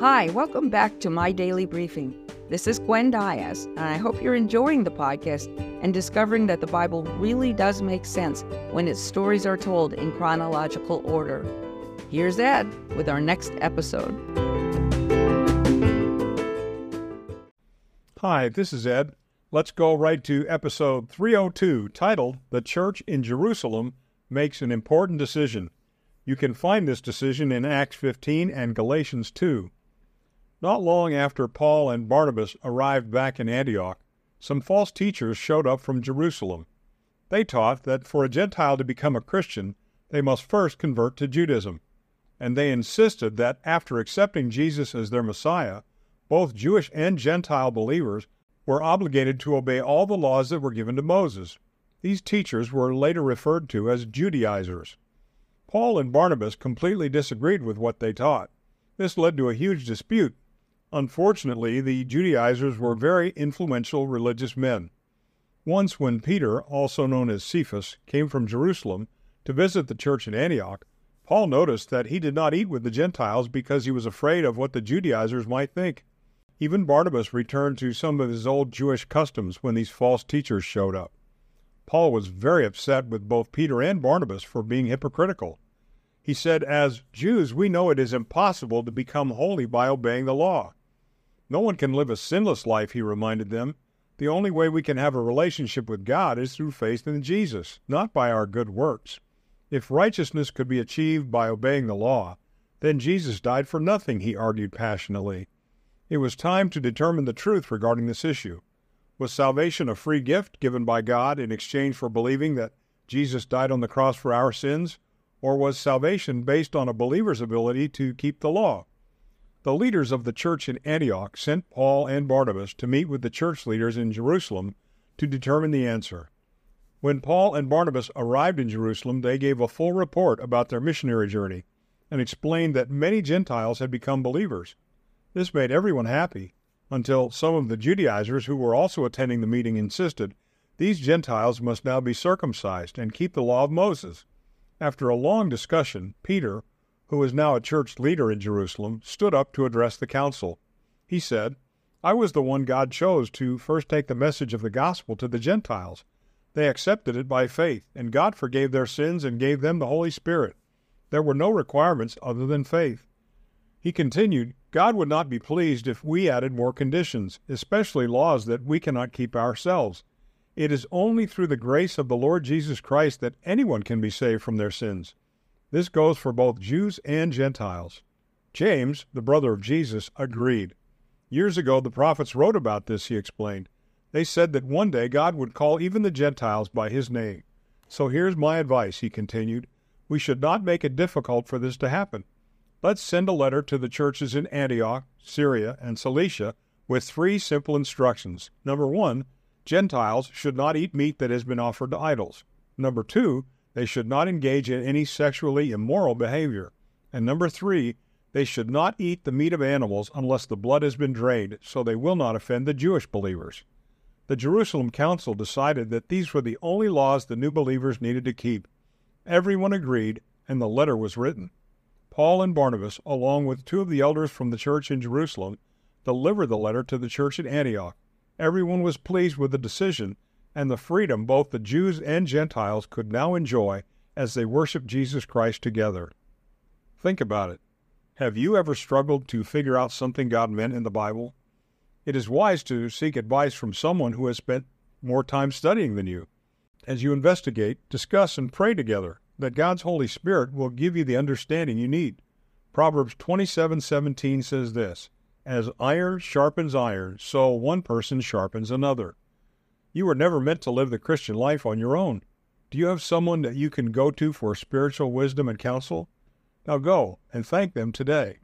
Hi, welcome back to My Daily Briefing. This is Gwen Diaz, and I hope you're enjoying the podcast and discovering that the Bible really does make sense when its stories are told in chronological order. Here's Ed with our next episode. Hi, this is Ed. Let's go right to episode 302, titled The Church in Jerusalem Makes an Important Decision. You can find this decision in Acts 15 and Galatians 2. Not long after Paul and Barnabas arrived back in Antioch, some false teachers showed up from Jerusalem. They taught that for a Gentile to become a Christian, they must first convert to Judaism. And they insisted that after accepting Jesus as their Messiah, both Jewish and Gentile believers were obligated to obey all the laws that were given to Moses. These teachers were later referred to as Judaizers. Paul and Barnabas completely disagreed with what they taught. This led to a huge dispute. Unfortunately, the Judaizers were very influential religious men. Once, when Peter, also known as Cephas, came from Jerusalem to visit the church in Antioch, Paul noticed that he did not eat with the Gentiles because he was afraid of what the Judaizers might think. Even Barnabas returned to some of his old Jewish customs when these false teachers showed up. Paul was very upset with both Peter and Barnabas for being hypocritical. He said, As Jews, we know it is impossible to become holy by obeying the law. No one can live a sinless life, he reminded them. The only way we can have a relationship with God is through faith in Jesus, not by our good works. If righteousness could be achieved by obeying the law, then Jesus died for nothing, he argued passionately. It was time to determine the truth regarding this issue. Was salvation a free gift given by God in exchange for believing that Jesus died on the cross for our sins? Or was salvation based on a believer's ability to keep the law? The leaders of the church in Antioch sent Paul and Barnabas to meet with the church leaders in Jerusalem to determine the answer. When Paul and Barnabas arrived in Jerusalem, they gave a full report about their missionary journey and explained that many Gentiles had become believers. This made everyone happy, until some of the Judaizers who were also attending the meeting insisted these Gentiles must now be circumcised and keep the law of Moses. After a long discussion, Peter, who was now a church leader in Jerusalem, stood up to address the council. He said, I was the one God chose to first take the message of the gospel to the Gentiles. They accepted it by faith, and God forgave their sins and gave them the Holy Spirit. There were no requirements other than faith. He continued, God would not be pleased if we added more conditions, especially laws that we cannot keep ourselves. It is only through the grace of the Lord Jesus Christ that anyone can be saved from their sins. This goes for both Jews and Gentiles. James, the brother of Jesus, agreed. Years ago, the prophets wrote about this, he explained. They said that one day God would call even the Gentiles by his name. So here's my advice, he continued. We should not make it difficult for this to happen. Let's send a letter to the churches in Antioch, Syria, and Cilicia with three simple instructions. Number one, Gentiles should not eat meat that has been offered to idols. Number two, they should not engage in any sexually immoral behavior. And number three, they should not eat the meat of animals unless the blood has been drained, so they will not offend the Jewish believers. The Jerusalem Council decided that these were the only laws the new believers needed to keep. Everyone agreed, and the letter was written. Paul and Barnabas, along with two of the elders from the church in Jerusalem, delivered the letter to the church at Antioch. Everyone was pleased with the decision and the freedom both the Jews and Gentiles could now enjoy as they worship Jesus Christ together. Think about it. Have you ever struggled to figure out something God meant in the Bible? It is wise to seek advice from someone who has spent more time studying than you. As you investigate, discuss, and pray together, that God's Holy Spirit will give you the understanding you need. Proverbs 27:17 says this, "As iron sharpens iron, so one person sharpens another." You were never meant to live the Christian life on your own. Do you have someone that you can go to for spiritual wisdom and counsel? Now go and thank them today.